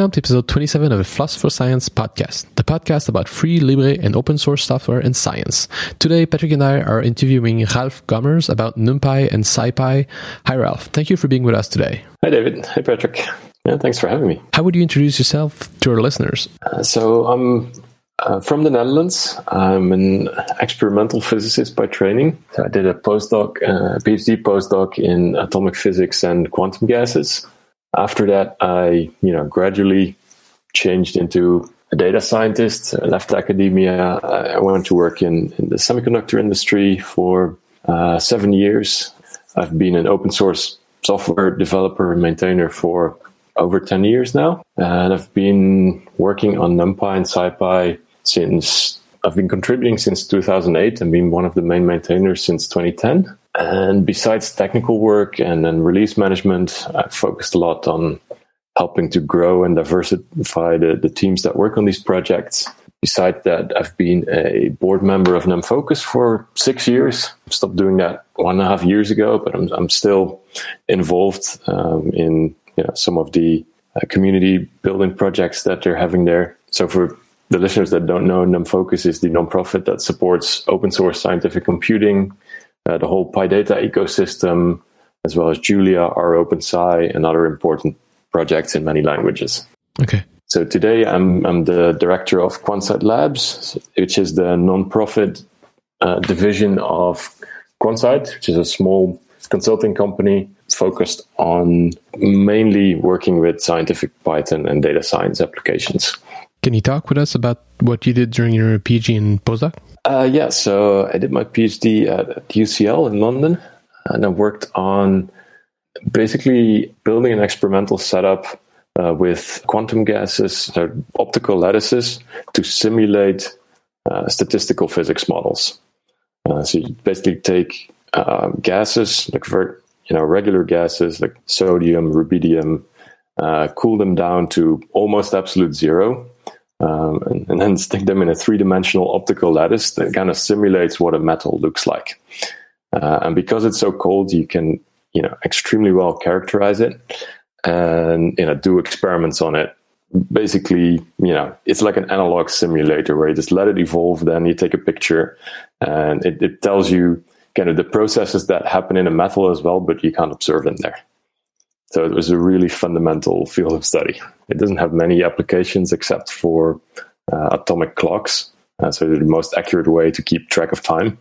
Welcome to episode 27 of the for Science podcast, the podcast about free, libre, and open source software and science. Today, Patrick and I are interviewing Ralph Gommers about NumPy and SciPy. Hi, Ralph. Thank you for being with us today. Hi, David. Hi, Patrick. Yeah, thanks for having me. How would you introduce yourself to our listeners? Uh, so, I'm uh, from the Netherlands. I'm an experimental physicist by training. So I did a postdoc, uh, PhD postdoc in atomic physics and quantum gases. After that, I, you know, gradually changed into a data scientist. I left academia. I went to work in, in the semiconductor industry for uh, seven years. I've been an open source software developer and maintainer for over 10 years now. And I've been working on NumPy and SciPy since I've been contributing since 2008 and been one of the main maintainers since 2010. And besides technical work and then release management, I've focused a lot on helping to grow and diversify the, the teams that work on these projects. Besides that, I've been a board member of NumFocus for six years. Stopped doing that one and a half years ago, but I'm, I'm still involved um, in you know, some of the uh, community building projects that they're having there. So for the listeners that don't know, NumFocus is the nonprofit that supports open source scientific computing, uh, the whole PyData ecosystem, as well as Julia, rOpenSci, and other important projects in many languages. Okay. So today I'm, I'm the director of Quansight Labs, which is the nonprofit uh, division of Quansight, which is a small consulting company focused on mainly working with scientific Python and data science applications. Can you talk with us about what you did during your PhD and postdoc? Uh, yeah, so I did my PhD at, UCL in London, and I worked on basically building an experimental setup uh, with quantum gases, so optical lattices, to simulate uh, statistical physics models. Uh, so you basically take uh, gases, like very, you know, regular gases like sodium, rubidium, uh, cool them down to almost absolute zero, um, and, and, then stick them in a three dimensional optical lattice that kind of simulates what a metal looks like. Uh, and because it's so cold, you can you know extremely well characterize it and you know do experiments on it. Basically, you know, it's like an analog simulator where you just let it evolve, then you take a picture, and it, it tells you kind of the processes that happen in a metal as well, but you can't observe them there. So it was a really fundamental field of study. It doesn't have many applications except for uh, atomic clocks. Uh, so the most accurate way to keep track of time.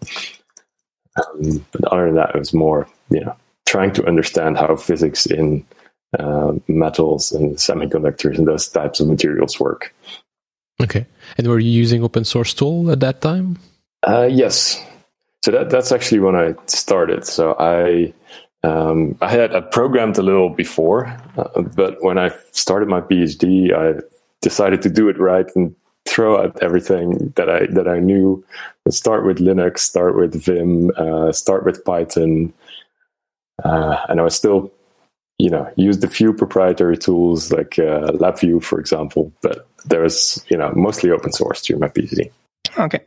Um, but other than that, it was more, you know, trying to understand how physics in uh, metals and semiconductors and those types of materials work. Okay. And were you using open source tool at that time? Uh, yes. So that that's actually when I started. So I um, I had I programmed a little before, uh, but when I started my PhD, I decided to do it right and throw out everything that I that I knew. Start with Linux, start with Vim, uh, start with Python, uh, and I was still, you know, used a few proprietary tools like uh, LabVIEW, for example. But there was, you know, mostly open source during my PhD. Okay.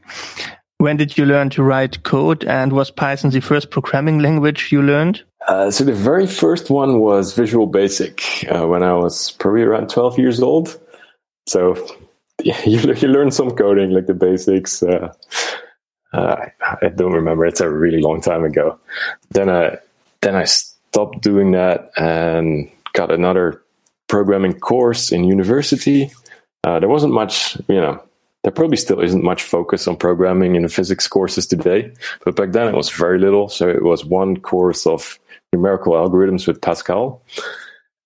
When did you learn to write code, and was Python the first programming language you learned? Uh, so the very first one was Visual Basic uh, when I was probably around 12 years old. So yeah, you, you learn some coding, like the basics. Uh, uh, I don't remember. It's a really long time ago. Then I then I stopped doing that and got another programming course in university. Uh, there wasn't much, you know, there probably still isn't much focus on programming in physics courses today, but back then it was very little. So it was one course of numerical algorithms with Pascal.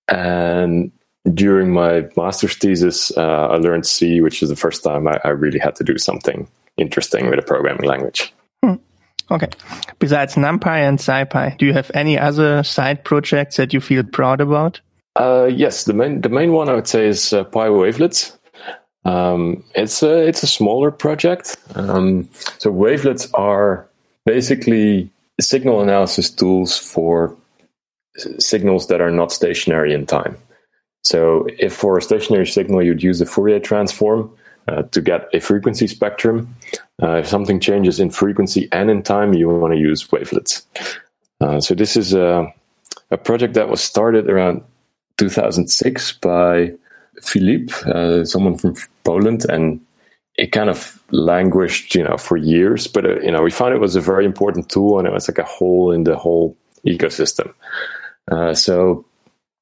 And during my master's thesis, uh, I learned C, which is the first time I, I, really had to do something interesting with a programming language. Hmm. Okay. Besides NumPy and SciPy, do you have any other side projects that you feel proud about? Uh, yes, the main the main one I would say is uh, PyWavelets. Um, it's a it's a smaller project. Um, so wavelets are basically signal analysis tools for signals that are not stationary in time. So, if for a stationary signal you'd use the Fourier transform uh, to get a frequency spectrum, uh, if something changes in frequency and in time, you want to use wavelets. Uh, so, this is a, a project that was started around 2006 by Filip, uh, someone from Poland, and it kind of languished, you know, for years. But uh, you know, we found it was a very important tool, and it was like a hole in the whole ecosystem. Uh, so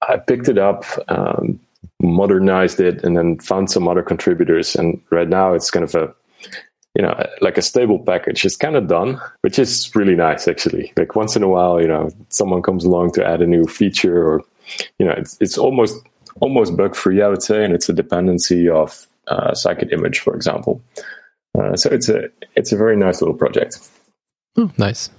I picked it up, um, modernized it, and then found some other contributors. And right now, it's kind of a you know, like a stable package is kind of done, which is really nice actually. Like once in a while, you know, someone comes along to add a new feature or, you know, it's, it's almost, almost bug free, I would say. And it's a dependency of uh, scikit-image, for example. Uh, so it's a, it's a very nice little project. Oh, nice.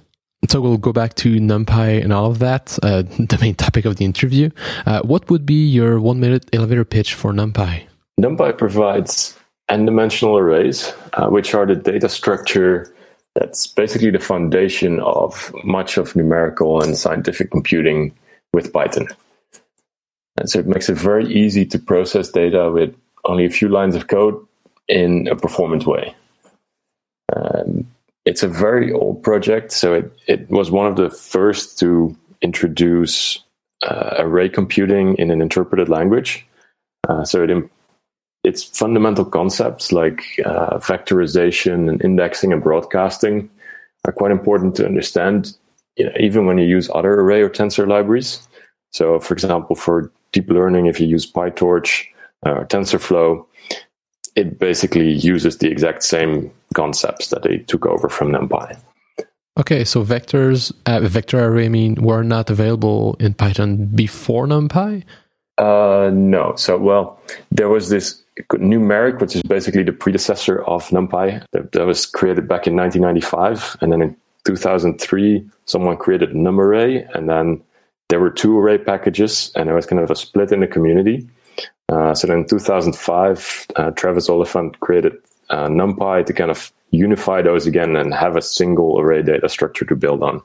So we'll go back to NumPy and all of that, uh, the main topic of the interview. Uh, what would be your one minute elevator pitch for NumPy? NumPy provides n-dimensional arrays, uh, which are the data structure that's basically the foundation of much of numerical and scientific computing with Python. And so it makes it very easy to process data with only a few lines of code in a performant way. Um, it's a very old project, so it, it was one of the first to introduce uh, array computing in an interpreted language. Uh, so it its fundamental concepts like uh, vectorization and indexing and broadcasting are quite important to understand, you know, even when you use other array or tensor libraries. So, for example, for deep learning, if you use PyTorch or TensorFlow, it basically uses the exact same concepts that they took over from NumPy. Okay, so vectors, uh, vector array, I mean, were not available in Python before NumPy. Uh, no. So, well, there was this numeric, which is basically the predecessor of NumPy, that, that, was created back in 1995, and then in 2003, someone created NumArray, and then there were two array packages, and there was kind of a split in the community. Uh, so then in 2005, uh, Travis Oliphant created uh, NumPy to kind of unify those again and have a single array data structure to build on.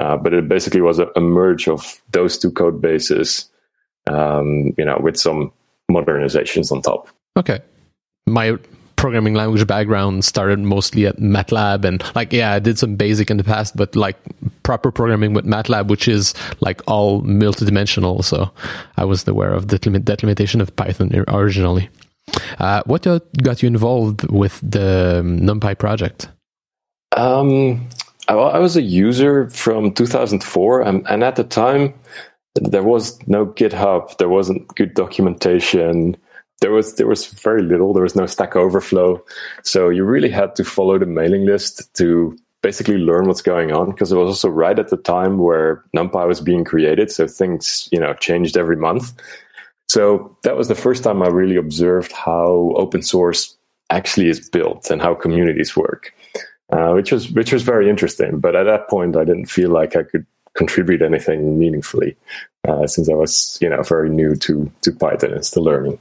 Uh, but it basically was a, a, merge of those two code bases, um, you know, with some modernizations on top. Okay. My programming language background started mostly at MATLAB and like yeah I did some basic in the past but like proper programming with MATLAB which is like all multidimensional so I was aware of the that limitation of Python originally. Uh, what got you involved with the um, NumPy project? Um, I, I was a user from 2004 and, and at the time there was no GitHub, there wasn't good documentation. There was there was very little. There was no Stack Overflow, so you really had to follow the mailing list to basically learn what's going on because it was also right at the time where NumPy was being created, so things you know changed every month. So that was the first time I really observed how open source actually is built and how communities work, uh, which was which was very interesting. But at that point, I didn't feel like I could contribute anything meaningfully uh, since I was, you know, very new to to Python and still learning.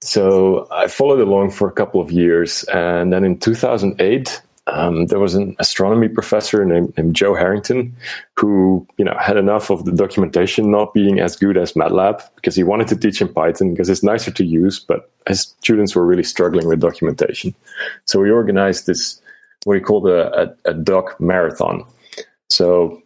So I followed along for a couple of years, and then in 2008, um, there was an astronomy professor named, named, Joe Harrington who, you know, had enough of the documentation not being as good as MATLAB because he wanted to teach in Python because it's nicer to use, but his students were really struggling with documentation. So we organized this what he called a, a, a doc marathon. So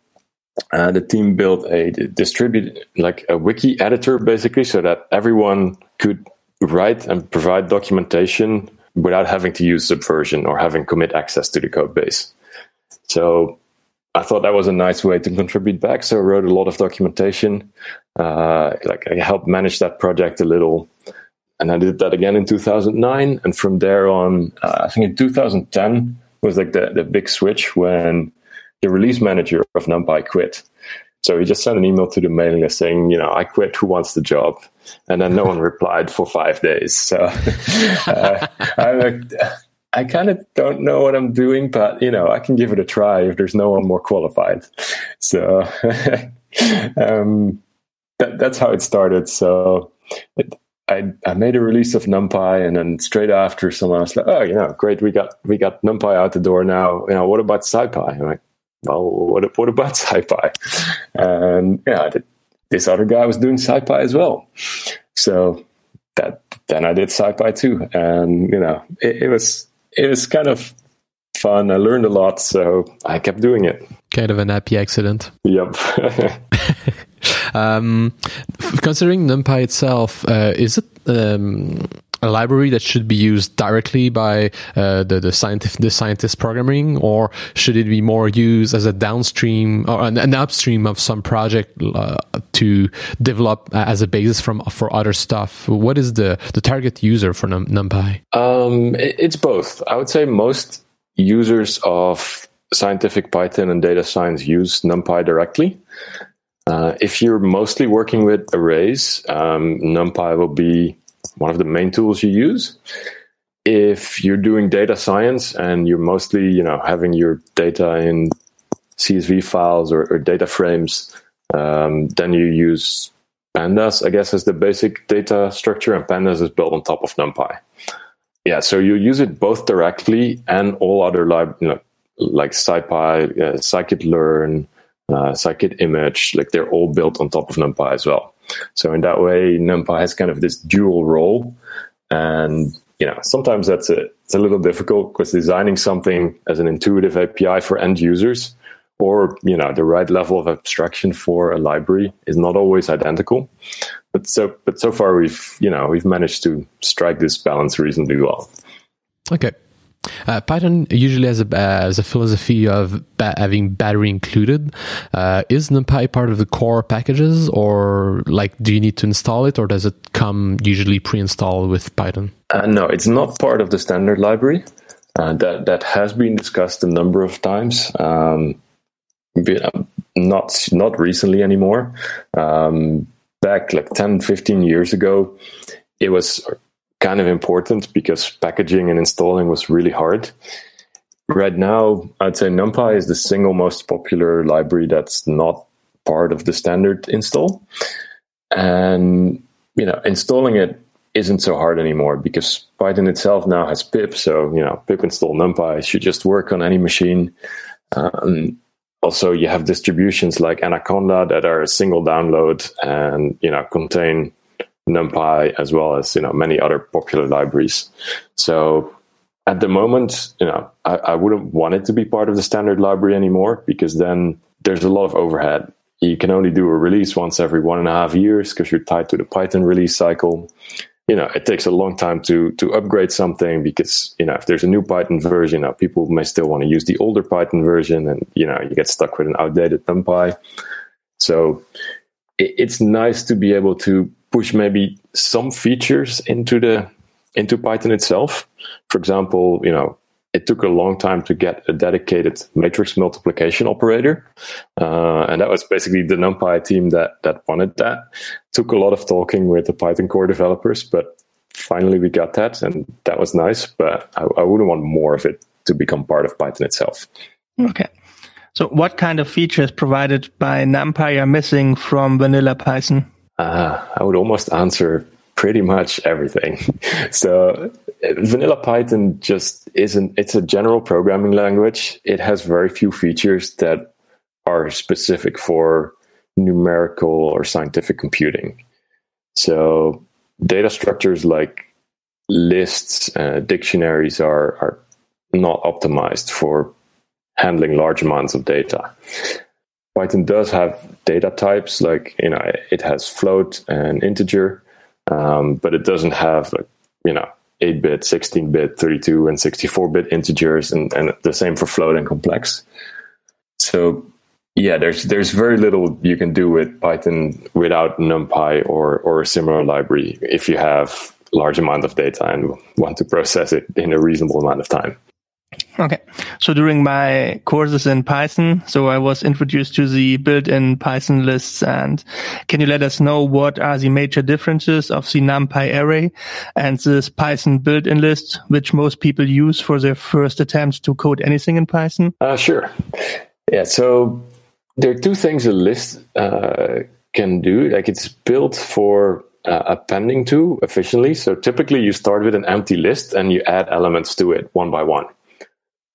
uh, the team built a distributed like a wiki editor basically so that everyone could write and provide documentation without having to use subversion or having commit access to the code base. So i thought that was a nice way to contribute back so i wrote a lot of documentation. Uh, like i helped manage that project a little and i did that again in 2009 and from there on uh, i think in 2010 was like the, the big switch when the release manager of NumPy quit. So he just sent an email to the mailing list saying, you know, I quit. Who wants the job? And then no one replied for five days. So uh, I'm like, I kind of don't know what I'm doing, but you know, I can give it a try if there's no one more qualified. So um, that, that's how it started. So it, I, I made a release of NumPy, and then straight after, someone was like, "Oh, you know, great, we got we got NumPy out the door now. You know, what about SciPy?" I'm like, well, what, what about SciPy? And yeah, this other guy was doing SciPy as well. So that then I did SciPy too, and you know, it, it was it was kind of fun. I learned a lot, so I kept doing it. Kind of an happy accident. Yep. um, considering NumPy itself, uh, is it um, a library that should be used directly by uh, the the scientific the scientist programming, or should it be more used as a downstream or an, an upstream of some project uh, to develop as a basis from for other stuff? What is the the target user for Num- NumPy? Um, it's both. I would say most users of scientific Python and data science use NumPy directly. Uh, if you're mostly working with arrays, um, NumPy will be one of the main tools you use. If you're doing data science and you're mostly, you know, having your data in CSV files or, or data frames, um, then you use pandas, I guess, as the basic data structure, and pandas is built on top of NumPy. Yeah, so you use it both directly and all other lib- you know, like SciPy, uh, scikit-learn, uh, scikit-image, like they're all built on top of NumPy as well. So in that way, NumPy has kind of this dual role, and you know sometimes that's a it's a little difficult because designing something as an intuitive API for end users, or you know the right level of abstraction for a library is not always identical. But so but so far we've you know we've managed to strike this balance reasonably well. Okay. Uh, Python usually has a, uh, has a philosophy of ba- having battery included. Uh, is NumPy part of the core packages, or like do you need to install it, or does it come usually pre-installed with Python? Uh, no, it's not part of the standard library. Uh, that that has been discussed a number of times. Um, not not recently anymore. Um, back like 10, 15 years ago, it was kind of important because packaging and installing was really hard. Right now, I'd say NumPy is the single most popular library that's not part of the standard install. And, you know, installing it isn't so hard anymore because Python itself now has pip. So, you know, pip install NumPy should just work on any machine. Um, also, you have distributions like Anaconda that are a single download and, you know, contain NumPy as well as you know many other popular libraries. So at the moment, you know, I, I wouldn't want it to be part of the standard library anymore because then there's a lot of overhead. You can only do a release once every one and a half years because you're tied to the Python release cycle. You know, it takes a long time to to upgrade something because you know if there's a new Python version, know, people may still want to use the older Python version, and you know you get stuck with an outdated NumPy. So it, it's nice to be able to push maybe some features into the into Python itself. For example, you know, it took a long time to get a dedicated matrix multiplication operator, uh, and that was basically the NumPy team that that wanted that. Took a lot of talking with the Python core developers, but finally we got that, and that was nice. But I, I wouldn't want more of it to become part of Python itself. Okay. So, what kind of features provided by NumPy are missing from vanilla Python? Uh, I would almost answer pretty much everything. so vanilla Python just isn't, it's a general programming language. It has very few features that are specific for numerical or scientific computing. So data structures like lists, uh, dictionaries are, are not optimized for handling large amounts of data. Python does have data types, like you know, it has float and integer, um, but it doesn't have like you know, 8-bit, 16-bit, 32 and 64-bit integers, and, and the same for float and complex. So yeah, there's there's very little you can do with Python without NumPy or or a similar library if you have large amount of data and want to process it in a reasonable amount of time. Okay. So during my courses in Python, so I was introduced to the built-in Python lists. And can you let us know what are the major differences of the NumPy array and this Python built-in list, which most people use for their first attempt to code anything in Python? Uh, sure. Yeah. So there are two things a list uh, can do. Like it's built for uh, appending to efficiently. So typically you start with an empty list and you add elements to it one by one.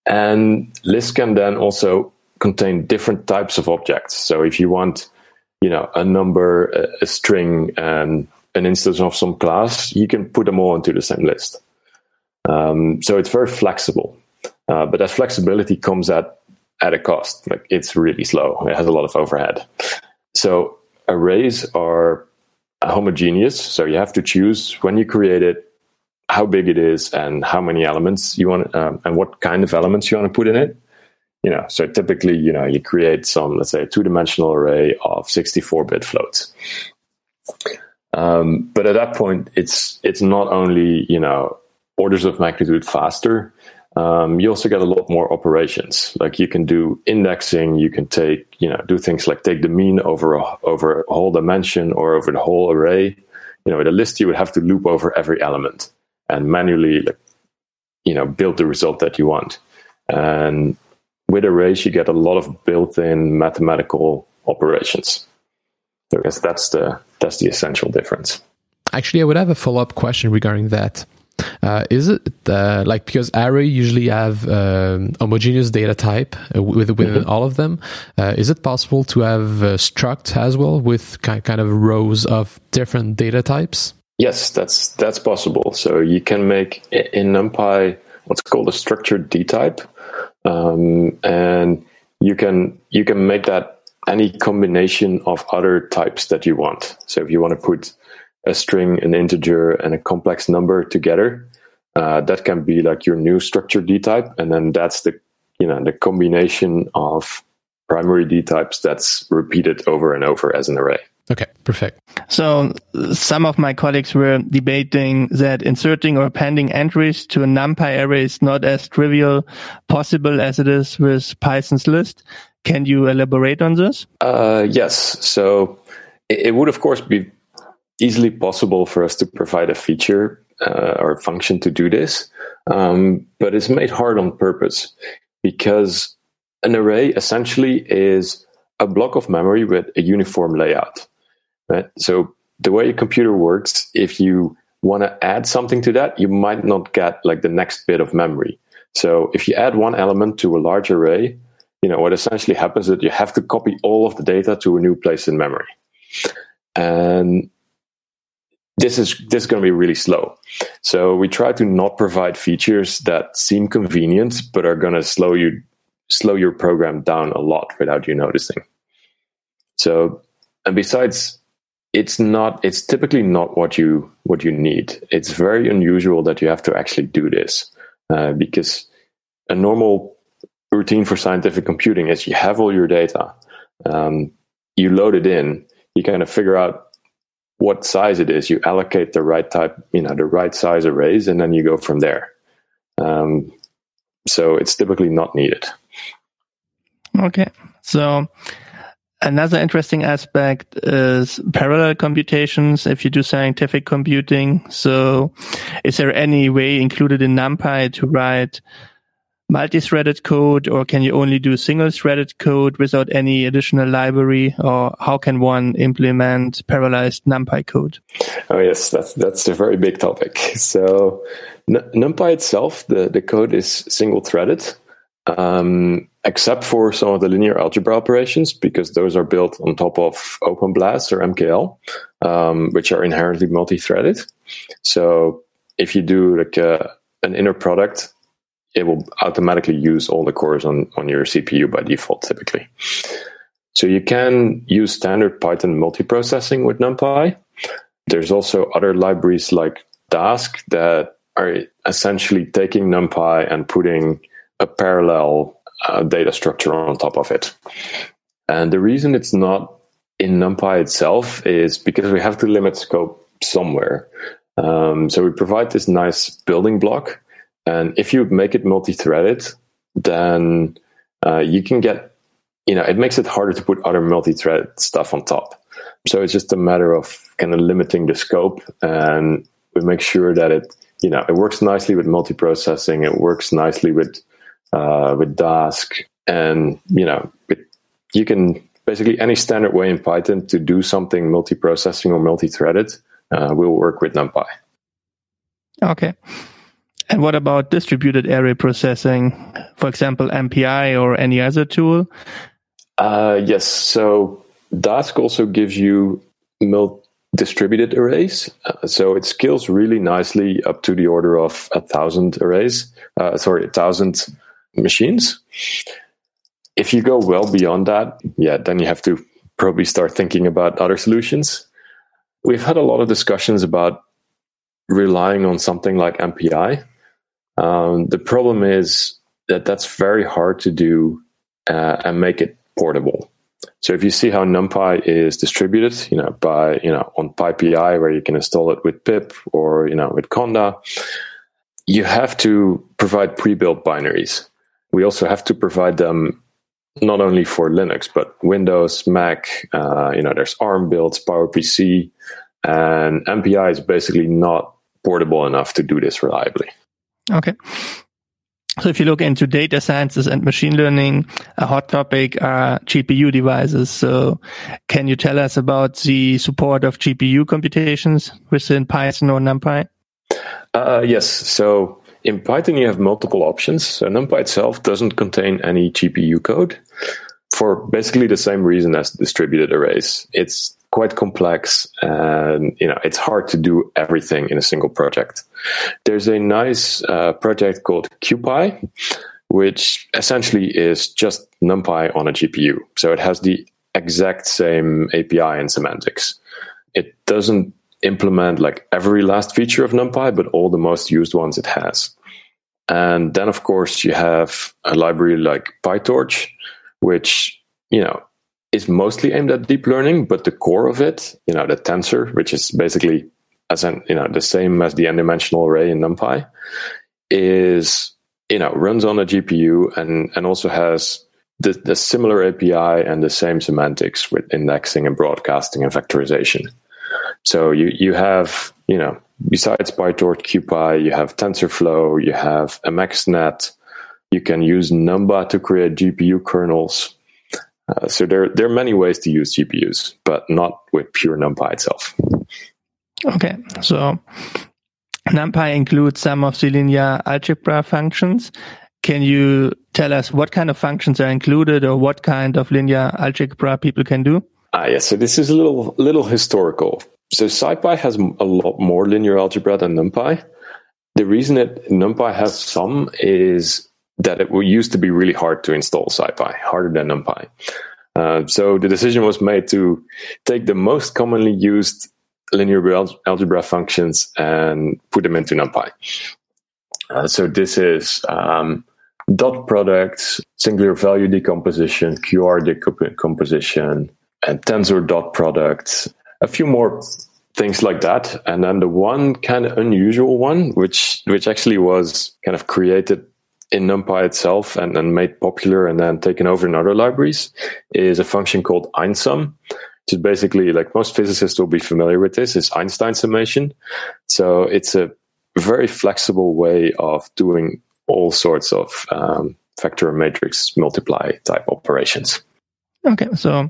And lists can then also contain different types of objects. So if you want, you know, a number, a, a string, and an instance of some class, you can put them all into the same list. Um, so it's very flexible, uh, but that flexibility comes at at a cost. Like it's really slow. It has a lot of overhead. So arrays are homogeneous. So you have to choose when you create it, how big it is, and how many elements you want, um, and what kind of elements you want to put in it. You know, so typically, you know, you create some, let's say, a two-dimensional array of 64-bit floats. Um, but at that point, it's it's not only you know orders of magnitude faster. Um, you also get a lot more operations. Like you can do indexing, you can take you know do things like take the mean over a, over a whole dimension or over the whole array. You know, with a list, you would have to loop over every element and manually like, you know build the result that you want. And with arrays, you get a lot of built-in mathematical operations. So I guess that's the that's the essential difference. Actually, I would have a follow up question regarding that. Uh, is it uh, like because array usually have um, homogeneous data type uh, with, within mm-hmm. all of them? Uh, is it possible to have uh, struct as well with kind of rows of different data types? Yes, that's that's possible. So you can make in NumPy what's called a structured D type, um, and you can you can make that any combination of other types that you want. So if you want to put a string, an integer, and a complex number together, uh, that can be like your new structured D type, and then that's the you know the combination of primary D types that's repeated over and over as an array. Okay, perfect. So some of my colleagues were debating that inserting or appending entries to a NumPy array is not as trivial possible as it is with Python's list. Can you elaborate on this? Uh, yes. So it, it, would, of course, be easily possible for us to provide a feature uh, or function to do this, um, but it's made hard on purpose because an array essentially is a block of memory with a uniform layout. Right? So the way a computer works, if you want to add something to that, you might not get like the next bit of memory. So if you add one element to a large array, you know what essentially happens is that you have to copy all of the data to a new place in memory and this is this is going to be really slow so we try to not provide features that seem convenient but are going to slow you slow your program down a lot without you noticing so and besides it's not it's typically not what you what you need it's very unusual that you have to actually do this uh, because a normal routine for scientific computing is you have all your data, um, you load it in, you kind of figure out what size it is, you allocate the right type, you know, the right size arrays, and then you go from there. Um, so it's typically not needed. Okay. So another interesting aspect is parallel computations if you do scientific computing. So is there any way included in NumPy to write multi-threaded code or can you only do single-threaded code without any additional library or how can one implement parallelized numpy code? Oh yes that's that's a very big topic. So numpy itself the, the code is single-threaded. Um, except for some of the linear algebra operations because those are built on top of OpenBLAS or mkl um, which are inherently multi-threaded so if you do like a, an inner product it will automatically use all the cores on, on your CPU by default, typically. So you can use standard Python multiprocessing with NumPy. There's also other libraries like Dask that are essentially taking NumPy and putting a parallel uh, data structure on top of it. And the reason it's not in NumPy itself is because we have to limit scope somewhere. Um, so we provide this nice building block and if you make it multi-threaded, then uh, you can get, you know, it makes it harder to put other multi-threaded stuff on top. So it's just a matter of kind of limiting the scope, and we make sure that it, you know, it works nicely with multiprocessing. It works nicely with uh, with Dask, and you know, it, you can basically any standard way in Python to do something multiprocessing or multi-threaded uh, will work with NumPy. Okay. And what about distributed array processing, for example, MPI or any other tool? Uh, yes. So Dask also gives you mul- distributed arrays. Uh, so it scales really nicely up to the order of a thousand arrays. Uh, sorry, a thousand machines. If you go well beyond that, yeah, then you have to probably start thinking about other solutions. we've had a lot of discussions about relying on something like MPI. Um, the problem is that that's very hard to do uh, and make it portable. So if you see how NumPy is distributed, you know, by, you know, on PyPI where you can install it with pip or, you know, with Conda, you have to provide pre-built binaries. We also have to provide them not only for Linux, but Windows, Mac, uh, you know, there's ARM builds, PowerPC, and MPI is basically not portable enough to do this reliably. Okay. So if you look into data sciences and machine learning, a hot topic are GPU devices. So can you tell us about the support of GPU computations within Python or NumPy? Uh, yes. So in Python, you have multiple options. So NumPy itself doesn't contain any GPU code for basically the same reason as distributed arrays. It's quite complex and you know it's hard to do everything in a single project there's a nice uh, project called CuPy which essentially is just numpy on a gpu so it has the exact same api and semantics it doesn't implement like every last feature of numpy but all the most used ones it has and then of course you have a library like pytorch which you know is mostly aimed at deep learning, but the core of it, you know, the tensor, which is basically as an you know the same as the n-dimensional array in NumPy, is you know runs on a GPU and and also has the, the similar API and the same semantics with indexing and broadcasting and vectorization. So you you have you know besides PyTorch, CuPy, you have TensorFlow, you have MXNet. You can use Numba to create GPU kernels uh, so there, there are many ways to use GPUs, but not with pure NumPy itself. Okay, so NumPy includes some of the linear algebra functions. Can you tell us what kind of functions are included or what kind of linear algebra people can do? Ah, yes. So this is a little, little historical. So SciPy has a lot more linear algebra than NumPy. The reason that NumPy has some is that it used to be really hard to install SciPy, harder than NumPy. Uh, so the decision was made to take the most commonly used linear algebra functions and put them into NumPy. Uh, so this is um, dot products, singular value decomposition, QR decomposition, and tensor dot products, a few more things like that. And then the one kind of unusual one, which which actually was kind of created in NumPy itself and, then made popular and then taken over in other libraries is a function called einsum, which is basically like most physicists will be familiar with this, is Einstein summation. So it's a very flexible way of doing all sorts of um, vector matrix multiply type operations. Okay, so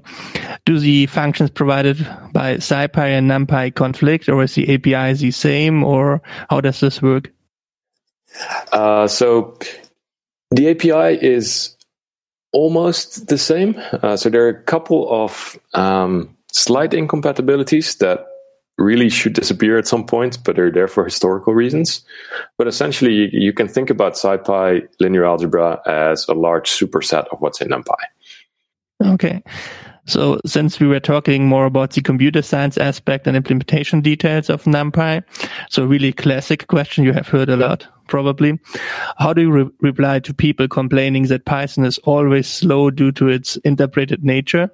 do the functions provided by SciPy and NumPy conflict, or is the API the same, or how does this work? Uh, so the API is almost the same. Uh, so there are a couple of um, slight incompatibilities that really should disappear at some point, but they're there for historical reasons. But essentially, you, you can think about SciPy linear algebra as a large superset of what's in NumPy. Okay. So since we were talking more about the computer science aspect and implementation details of NumPy, so really classic question you have heard a lot probably. How do you re reply to people complaining that Python is always slow due to its interpreted nature?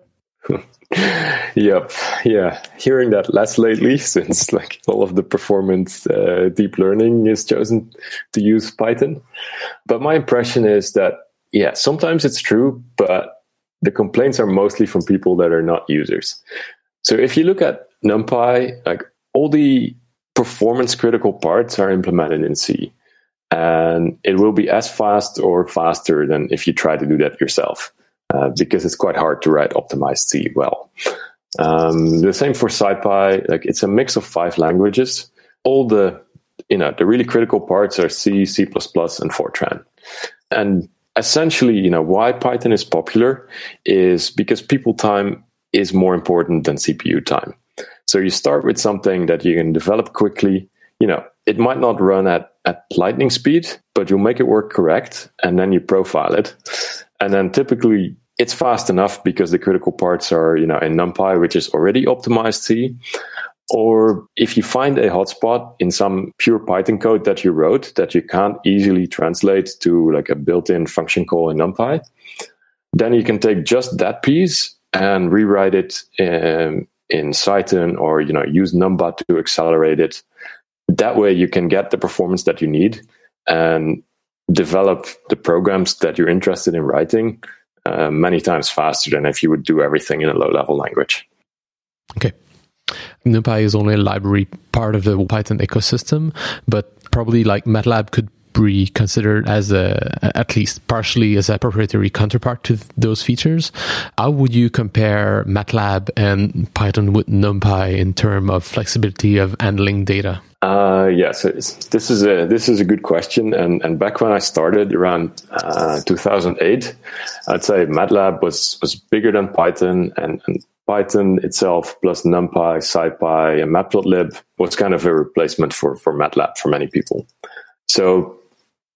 yep yeah hearing that less lately since like all of the performance uh, deep learning is chosen to use python but my impression is that yeah sometimes it's true but the complaints are mostly from people that are not users. So if you look at NumPy, like all the performance critical parts are implemented in C. And it will be as fast or faster than if you try to do that yourself, uh, because it's quite hard to write optimized C well. Um, the same for SciPy. Like it's a mix of five languages. All the you know the really critical parts are C, C++, and Fortran. And essentially, you know, why Python is popular is because people time is more important than CPU time. So you start with something that you can develop quickly. You know, it might not run at, at lightning speed, but you'll make it work correct and then you profile it. And then typically it's fast enough because the critical parts are, you know, in NumPy, which is already optimized C. or if you find a hotspot in some pure Python code that you wrote that you can't easily translate to like a built-in function call in NumPy, then you can take just that piece and rewrite it in, in Cython or you know use Numba to accelerate it. That way you can get the performance that you need and develop the programs that you're interested in writing uh, many times faster than if you would do everything in a low level language. Okay. NumPy is only a library part of the Python ecosystem, but probably like MATLAB could be considered as a at least partially as a proprietary counterpart to those features. How would you compare MATLAB and Python with NumPy in terms of flexibility of handling data? Uh, yeah, so this is a this is a good question, and and back when I started around uh, 2008, I'd say MATLAB was was bigger than Python, and, and Python itself plus NumPy, SciPy, and Matplotlib was kind of a replacement for for MATLAB for many people. So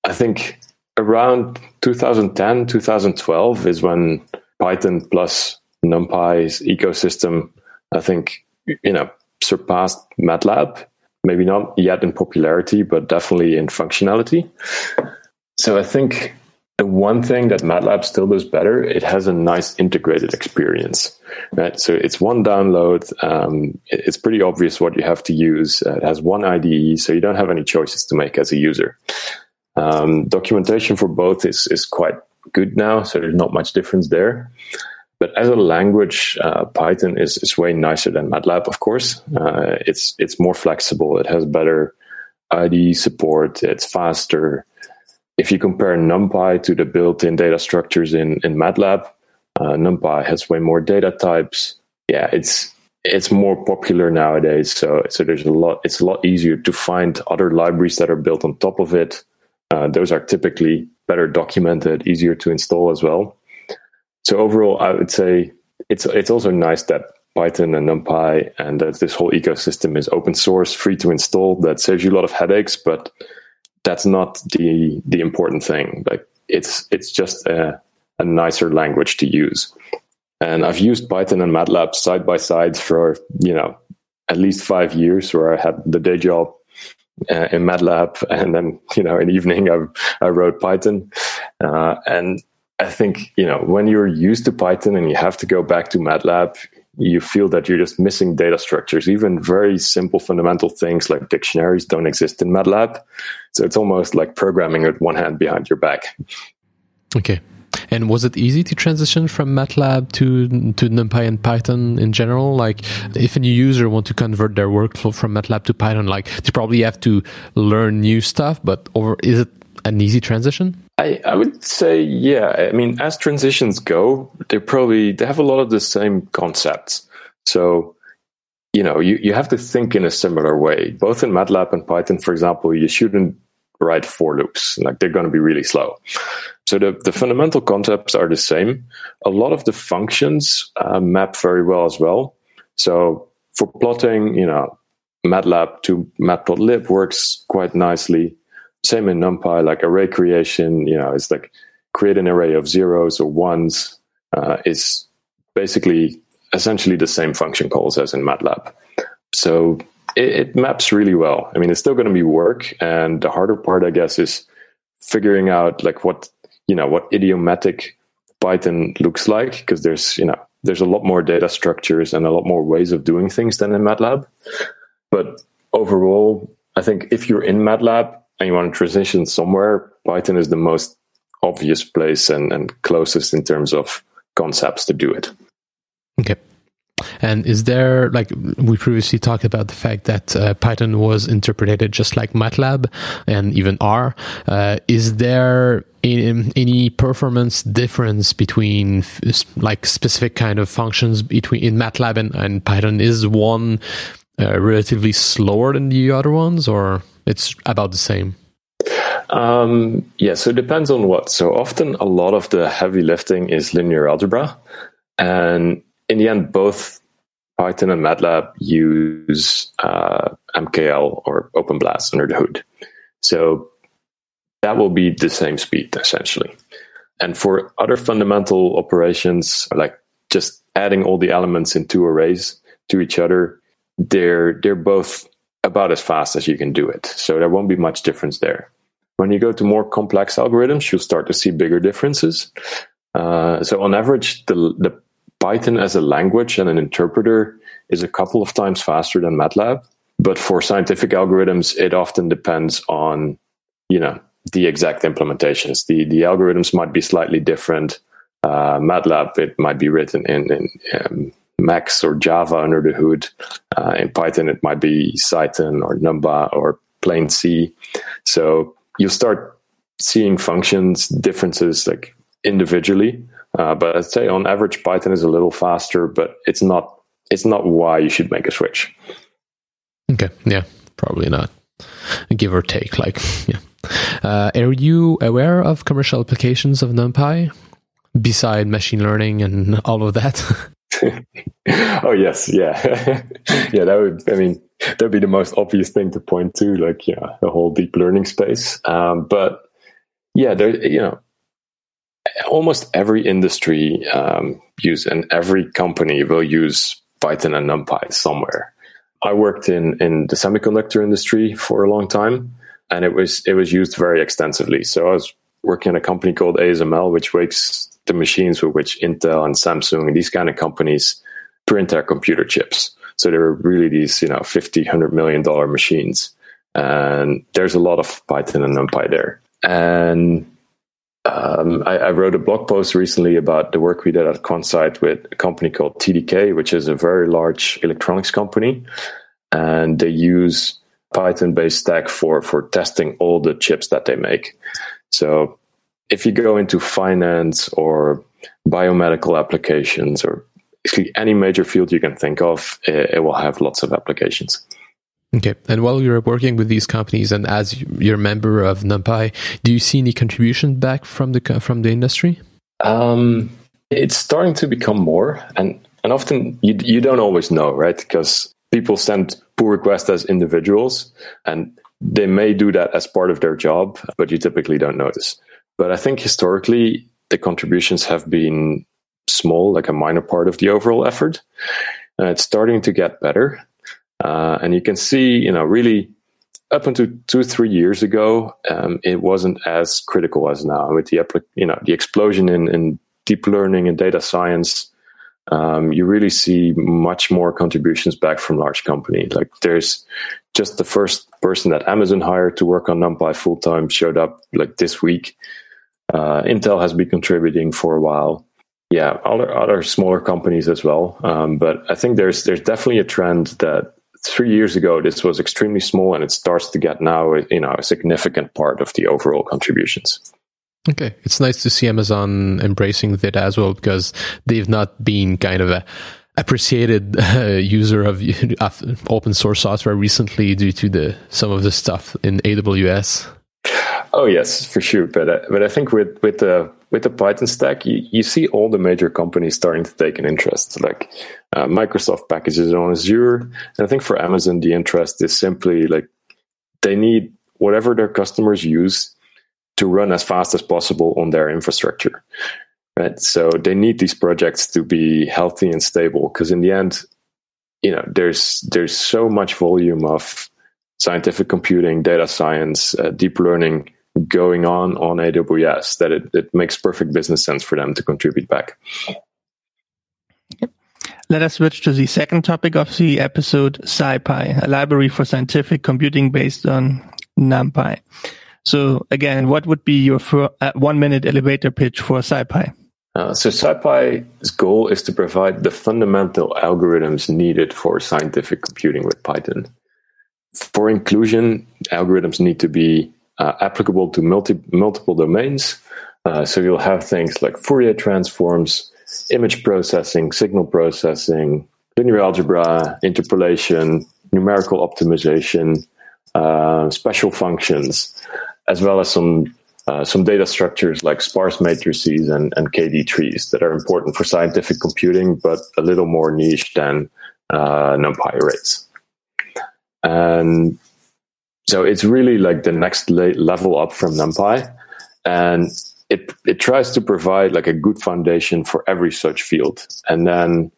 I think around 2010, 2012 is when Python plus NumPy's ecosystem, I think, you know, surpassed MATLAB. Maybe not yet in popularity, but definitely in functionality. So I think the one thing that MATLAB still does better, it has a nice integrated experience, right? So it's one download. Um, it's pretty obvious what you have to use. Uh, it has one IDE, so you don't have any choices to make as a user. Um, documentation for both is is quite good now, so there's not much difference there. But as a language, uh, Python is, is way nicer than MATLAB. Of course, uh, it's it's more flexible. It has better IDE support. It's faster. If you compare NumPy to the built-in data structures in in MATLAB, uh, NumPy has way more data types. Yeah, it's it's more popular nowadays. So so there's a lot. It's a lot easier to find other libraries that are built on top of it. Uh, those are typically better documented, easier to install as well. So overall, I would say it's it's also nice that Python and NumPy and that this whole ecosystem is open source, free to install. That saves you a lot of headaches, but that's not the the important thing. Like it's it's just a, a nicer language to use. And I've used Python and MATLAB side by side for you know at least five years, where I had the day job uh, in MATLAB, and then you know in the evening I I wrote Python, uh, and I think you know when you're used to Python and you have to go back to MATLAB, you feel that you're just missing data structures. Even very simple fundamental things like dictionaries don't exist in MATLAB, so it's almost like programming with one hand behind your back. Okay. And was it easy to transition from MATLAB to to NumPy and Python in general? Like, if a new user want to convert their workflow from MATLAB to Python, like they probably have to learn new stuff. But over, is it an easy transition? I, I would say yeah. I mean, as transitions go, they probably they have a lot of the same concepts. So you know, you, you have to think in a similar way. Both in MATLAB and Python, for example, you shouldn't write for loops. Like they're going to be really slow. So the, the fundamental concepts are the same. A lot of the functions uh, map very well as well. So for plotting, you know, MATLAB to Matplotlib works quite nicely. Same in NumPy, like array creation, you know, it's like create an array of zeros or ones uh, is basically essentially the same function calls as in MATLAB. So it, it maps really well. I mean, it's still going to be work, and the harder part, I guess, is figuring out like what you know what idiomatic Python looks like because there's you know there's a lot more data structures and a lot more ways of doing things than in MATLAB. But overall, I think if you're in MATLAB and you want to transition somewhere, Python is the most obvious place and, and closest in terms of concepts to do it. Okay. And is there, like, we previously talked about the fact that uh, Python was interpreted just like MATLAB and even R. Uh, is there any, any performance difference between like specific kind of functions between in MATLAB and, and Python? Is one uh, relatively slower than the other ones, or it's about the same? Um, yeah, so it depends on what. So often, a lot of the heavy lifting is linear algebra, and in the end, both Python and MATLAB use uh, MKL or OpenBLAS under the hood. So that will be the same speed essentially. And for other fundamental operations, like just adding all the elements in two arrays to each other, they're they're both about as fast as you can do it. So there won't be much difference there. When you go to more complex algorithms, you'll start to see bigger differences. Uh, so on average, the, the Python as a language and an interpreter is a couple of times faster than MATLAB. But for scientific algorithms, it often depends on, you know, the exact implementations. The the algorithms might be slightly different. Uh, MATLAB, it might be written in, in um, Max or Java under the hood. Uh, in Python, it might be Cython or Numba or plain C. So you start seeing functions differences like individually. Uh, but I'd say on average, Python is a little faster, but it's not it's not why you should make a switch. Okay, yeah, probably not. Give or take, like yeah. Uh, are you aware of commercial applications of NumPy beside machine learning and all of that? oh yes, yeah, yeah. That would, I mean, that'd be the most obvious thing to point to, like yeah, the whole deep learning space. Um, but yeah, there, you know, almost every industry um, use and every company will use Python and NumPy somewhere. I worked in in the semiconductor industry for a long time, and it was it was used very extensively. So I was working in a company called ASML, which makes the machines with which Intel and Samsung and these kind of companies print their computer chips. So they were really these, you know, 50, 100 million dollar machines. And there's a lot of Python and NumPy there. And um, I, I, wrote a blog post recently about the work we did at Quansight with a company called TDK, which is a very large electronics company. And they use Python based stack for, for testing all the chips that they make. So if you go into finance or biomedical applications or any major field you can think of, it, it, will have lots of applications. Okay. And while you're working with these companies and as you're a member of NumPy, do you see any contribution back from the from the industry? Um, it's starting to become more, and and often you you don't always know, right? Because people send pull requests as individuals, and they may do that as part of their job, but you typically don't notice. But I think historically, the contributions have been small, like a minor part of the overall effort. It's starting to get better. Uh, and you can see, you know, really up until two, three years ago, um, it wasn't as critical as now with the, you know, the explosion in, in deep learning and data science. Um, you really see much more contributions back from large companies. Like there's just the first person that Amazon hired to work on NumPy full time showed up like this week. Uh, Intel has been contributing for a while. Yeah, other other smaller companies as well. Um, but I think there's there's definitely a trend that three years ago this was extremely small, and it starts to get now you know a significant part of the overall contributions. Okay, it's nice to see Amazon embracing that as well because they've not been kind of a appreciated uh, user of, of open source software recently due to the some of the stuff in AWS. Oh yes, for sure. But uh, but I think with with the with the Python stack, you, you see all the major companies starting to take an interest. Like uh, Microsoft packages on Azure, and I think for Amazon the interest is simply like they need whatever their customers use to run as fast as possible on their infrastructure. Right. So they need these projects to be healthy and stable because in the end, you know, there's there's so much volume of scientific computing, data science, uh, deep learning going on on AWS that it, it makes perfect business sense for them to contribute back. Let us switch to the second topic of the episode, SciPy, a library for scientific computing based on NumPy. So again, what would be your uh, one minute elevator pitch for SciPy? Uh, so SciPy's goal is to provide the fundamental algorithms needed for scientific computing with Python. For inclusion, algorithms need to be uh, applicable to multi, multiple domains. Uh, so you'll have things like Fourier transforms, image processing, signal processing, linear algebra, interpolation, numerical optimization, uh, special functions, as well as some uh, some data structures like sparse matrices and, and KD trees that are important for scientific computing, but a little more niche than uh, NumPy arrays. And so it's really like the next level up from NumPy, and it it tries to provide like a good foundation for every such field. And then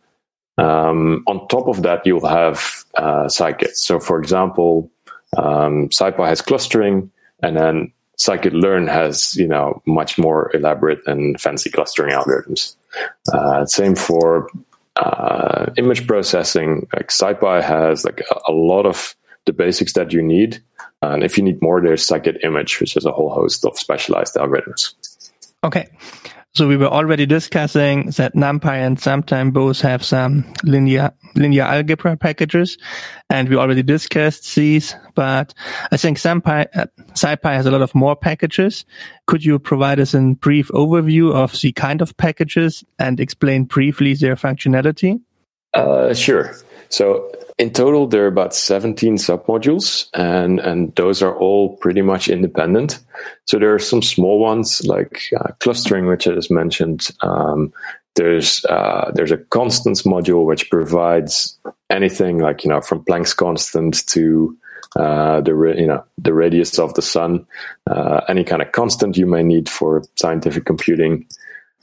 um, on top of that, you'll have uh, scikit. So, for example, um, SciPy has clustering, and then scikit-learn has you know much more elaborate and fancy clustering algorithms. Uh, same for uh, image processing. Like SciPy has like a, a, lot of the basics that you need, and if you need more, there's scikit-image, which is a whole host of specialized algorithms. Okay, so we were already discussing that NumPy and SumTime both have some linear linear algebra packages, and we already discussed these. But I think SumPy, uh, SciPy has a lot of more packages. Could you provide us a brief overview of the kind of packages and explain briefly their functionality? Uh, sure. So in total, there are about 17 submodules, and, and those are all pretty much independent. So there are some small ones like uh, clustering, which I just mentioned. Um, there's uh, there's a constants module which provides anything like you know from Planck's constant to uh, the you know the radius of the sun, uh, any kind of constant you may need for scientific computing.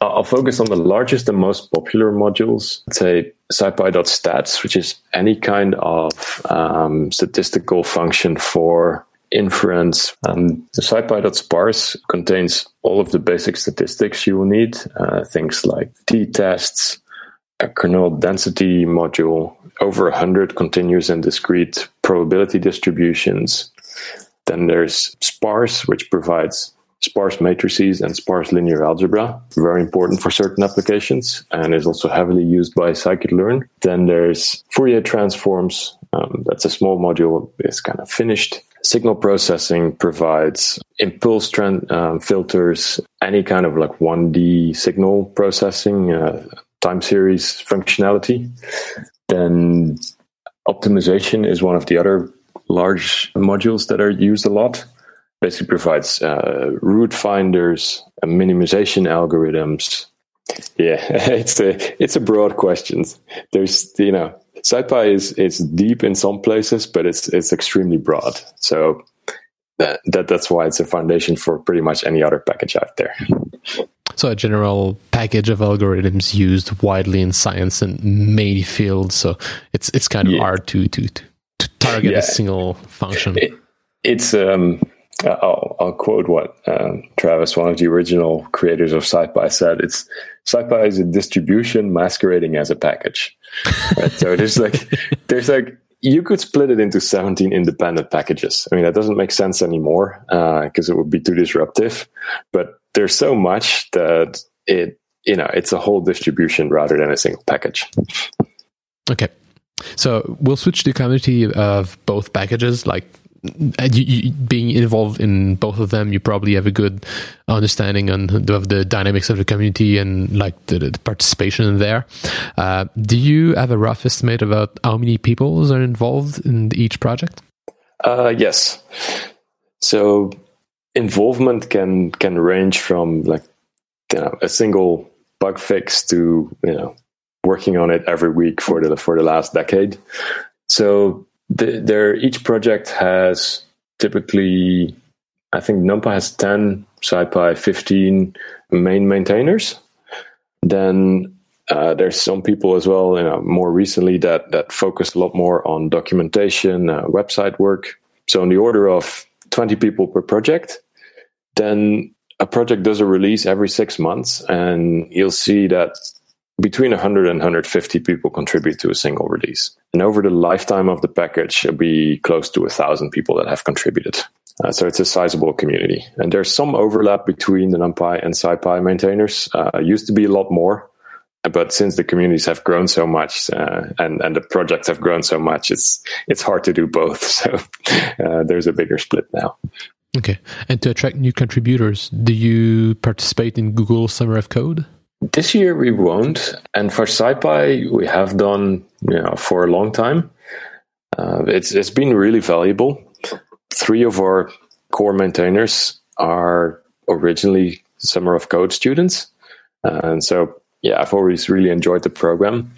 I'll focus on the largest and most popular modules. Let's say scipy.stats, which is any kind of um, statistical function for inference. Um, the scipy.sparse contains all of the basic statistics you will need, uh, things like t-tests, a kernel density module, over 100 continuous and discrete probability distributions. Then there's sparse, which provides sparse matrices and sparse linear algebra, very important for certain applications, and is also heavily used by scikit-learn. Then there's Fourier transforms. Um, that's a small module. It's kind of finished. Signal processing provides impulse trend, um, filters, any kind of like 1D signal processing, uh, time series functionality. Then optimization is one of the other large modules that are used a lot basically provides uh, root finders, and minimization algorithms. Yeah, it's a it's a broad question. There's you know, SciPy is is deep in some places, but it's it's extremely broad. So that, that that's why it's a foundation for pretty much any other package out there. So a general package of algorithms used widely in science and many fields. So it's it's kind of yeah. hard to to to target yeah. a single function. It, it's um I'll, I'll quote what um, Travis, one of the original creators of SciPy, said. It's SciPy is a distribution masquerading as a package. Right? so there's like, there's like, you could split it into 17 independent packages. I mean, that doesn't make sense anymore because uh, it would be too disruptive. But there's so much that it, you know, it's a whole distribution rather than a single package. Okay. So we'll switch to community of both packages, like uh, you, you, being involved in both of them, you probably have a good understanding on the, of the dynamics of the community and like the, the participation there. Uh, do you have a rough estimate about how many people are involved in each project? Uh, yes. So involvement can can range from like you know, a single bug fix to you know working on it every week for the for the last decade. So the, there each project has typically I think NumPy has 10, SciPy 15 main maintainers. Then uh, there's some people as well, you know, more recently that that focus a lot more on documentation, uh, website work. So in the order of 20 people per project. Then a project does a release every six months, and you'll see that between 100 and 150 people contribute to a single release. And over the lifetime of the package, it'll be close to a thousand people that have contributed. Uh, so it's a sizable community. And there's some overlap between the NumPy and SciPy maintainers. Uh, used to be a lot more, but since the communities have grown so much uh, and and the projects have grown so much, it's it's hard to do both. So uh, there's a bigger split now. Okay. And to attract new contributors, do you participate in Google Summer of Code? This year we won't, and for SciPy we have done you know for a long time. Uh, it's it's been really valuable. Three of our core maintainers are originally Summer of Code students, and so yeah, I've always really enjoyed the program.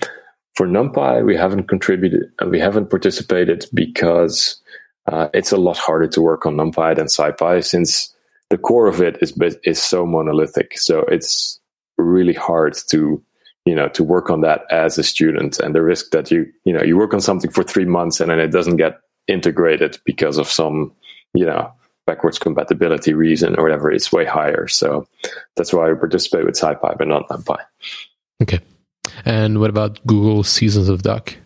For NumPy, we haven't contributed and we haven't participated because uh, it's a lot harder to work on NumPy than SciPy since the core of it is is so monolithic. So it's really hard to you know to work on that as a student. And the risk that you you know you work on something for three months and then it doesn't get integrated because of some you know backwards compatibility reason or whatever it's way higher. So that's why i participate with scipy but not numpy okay. And what about google seasons of doc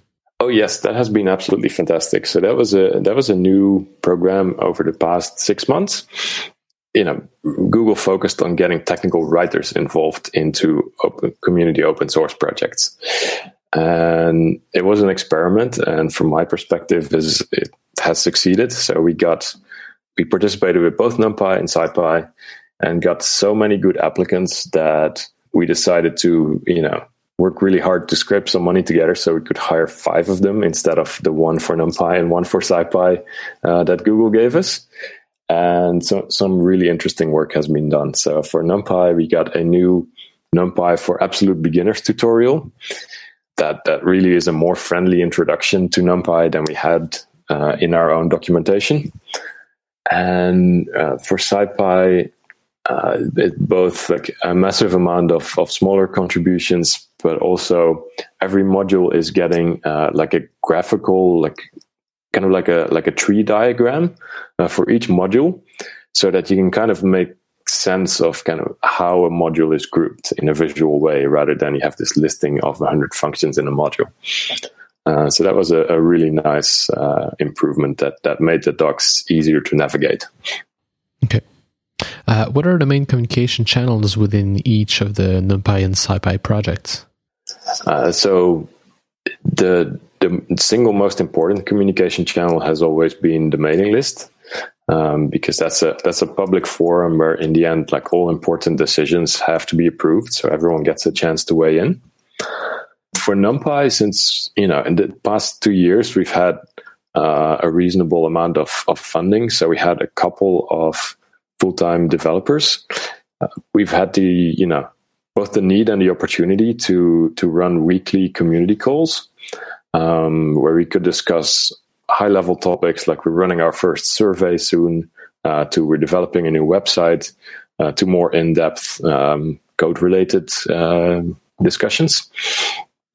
oh yes that has been absolutely fantastic. So that was a that was a new program over the past six months you know, Google focused on getting technical writers involved into open community open source projects. And it was an experiment, and from my perspective, is it has succeeded. So we got we participated with both NumPy and SciPy, and got so many good applicants that we decided to, you know, work really hard to scrape some money together so we could hire five of them instead of the one for NumPy and one for SciPy uh, that Google gave us and so, some really interesting work has been done. So for NumPy, we got a new NumPy for absolute beginners tutorial. That that really is a more friendly introduction to NumPy than we had uh, in our own documentation. And uh, for SciPy, uh, it both like a massive amount of, of smaller contributions, but also every module is getting uh, like a graphical like kind of like a like a tree diagram uh, for each module, so that you can kind of make sense of kind of how a module is grouped in a visual way, rather than you have this listing of 100 functions in a module. Uh, so that was a, a really nice uh, improvement that that made the docs easier to navigate. Okay. Uh, what are the main communication channels within each of the NumPy and SciPy projects? Uh, so the the single most important communication channel has always been the mailing list um, because that's a that's a public forum where in the end like all important decisions have to be approved so everyone gets a chance to weigh in. For numpy since you know in the past two years we've had uh, a reasonable amount of, of funding so we had a couple of full-time developers. Uh, we've had the you know both the need and the opportunity to to run weekly community calls um, where we could discuss high level topics like we're running our first survey soon, uh, to we're developing a new website, uh, to more in depth um, code related uh, discussions.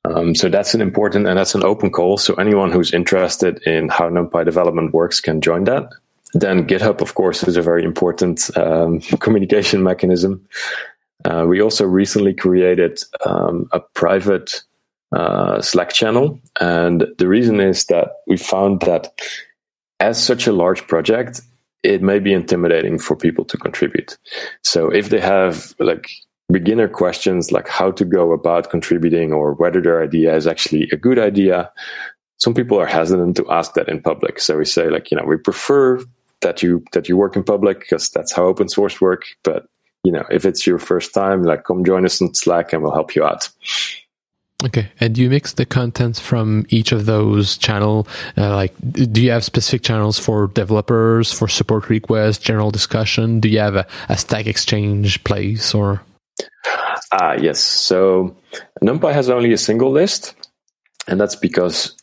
Um, so that's an important and that's an open call. So anyone who's interested in how NumPy development works can join that. Then GitHub, of course, is a very important um, communication mechanism. Uh, we also recently created um, a private uh, Slack channel. And the reason is that we found that as such a large project, it may be intimidating for people to contribute. So if they have like beginner questions like how to go about contributing or whether their idea is actually a good idea, some people are hesitant to ask that in public. So we say like, you know, we prefer that you that you work in public because that's how open source work. But you know, if it's your first time, like come join us on Slack and we'll help you out. Okay, and do you mix the contents from each of those channel? Uh, like, do you have specific channels for developers, for support requests, general discussion? Do you have a, a Stack Exchange place or? Ah, uh, yes. So NumPy has only a single list, and that's because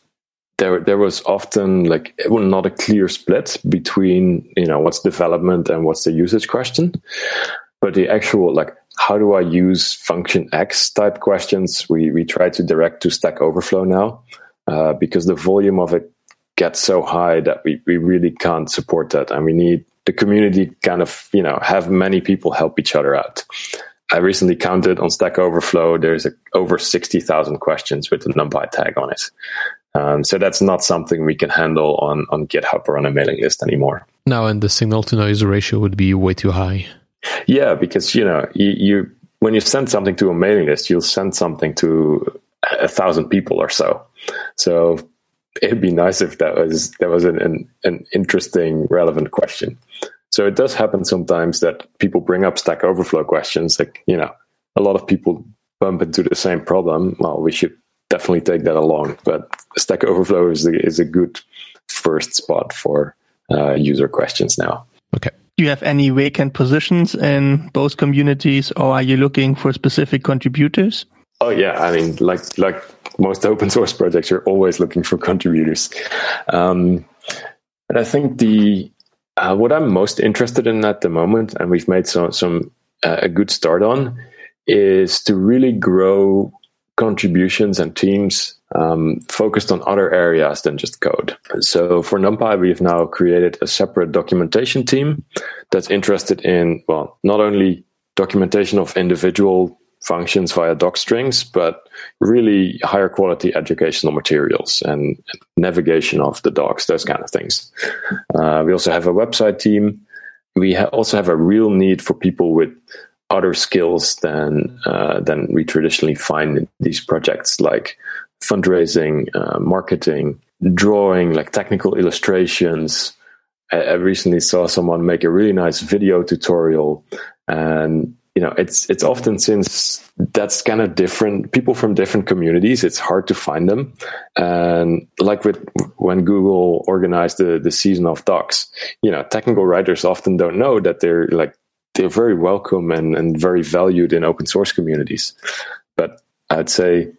there there was often like not a clear split between you know what's development and what's the usage question, but the actual like how do I use function X type questions, we, we try to direct to Stack Overflow now uh, because the volume of it gets so high that we, we really can't support that. And we need the community kind of, you know, have many people help each other out. I recently counted on Stack Overflow, there's a, over 60,000 questions with the NumPy tag on it. Um, so that's not something we can handle on, on GitHub or on a mailing list anymore. Now, and the signal to noise ratio would be way too high. Yeah, because you know you, you when you send something to a mailing list, you'll send something to a thousand people or so. So it'd be nice if that was that was an, an, an interesting, relevant question. So it does happen sometimes that people bring up Stack Overflow questions. Like you know, a lot of people bump into the same problem. Well, we should definitely take that along. But Stack Overflow is a, is a good first spot for uh, user questions now. Okay do you have any vacant positions in both communities or are you looking for specific contributors? Oh yeah, I mean, like like most open source projects, you're always looking for contributors. Um, and I think the uh, what I'm most interested in at the moment, and we've made some some uh, a good start on, is to really grow contributions and teams um, focused on other areas than just code. So for NumPy, we've now created a separate documentation team that's interested in, well, not only documentation of individual functions via doc strings, but really higher quality educational materials and navigation of the docs, those kind of things. Uh, we also have a website team. We ha- also have a real need for people with other skills than uh, than we traditionally find in these projects, like fundraising, uh, marketing, drawing, like technical illustrations. I, I recently saw someone make a really nice video tutorial, and you know it's it's often since that's kind of different people from different communities it's hard to find them and like with when google organized the the season of docs you know technical writers often don't know that they're like they're very welcome and, and very valued in open source communities but i'd say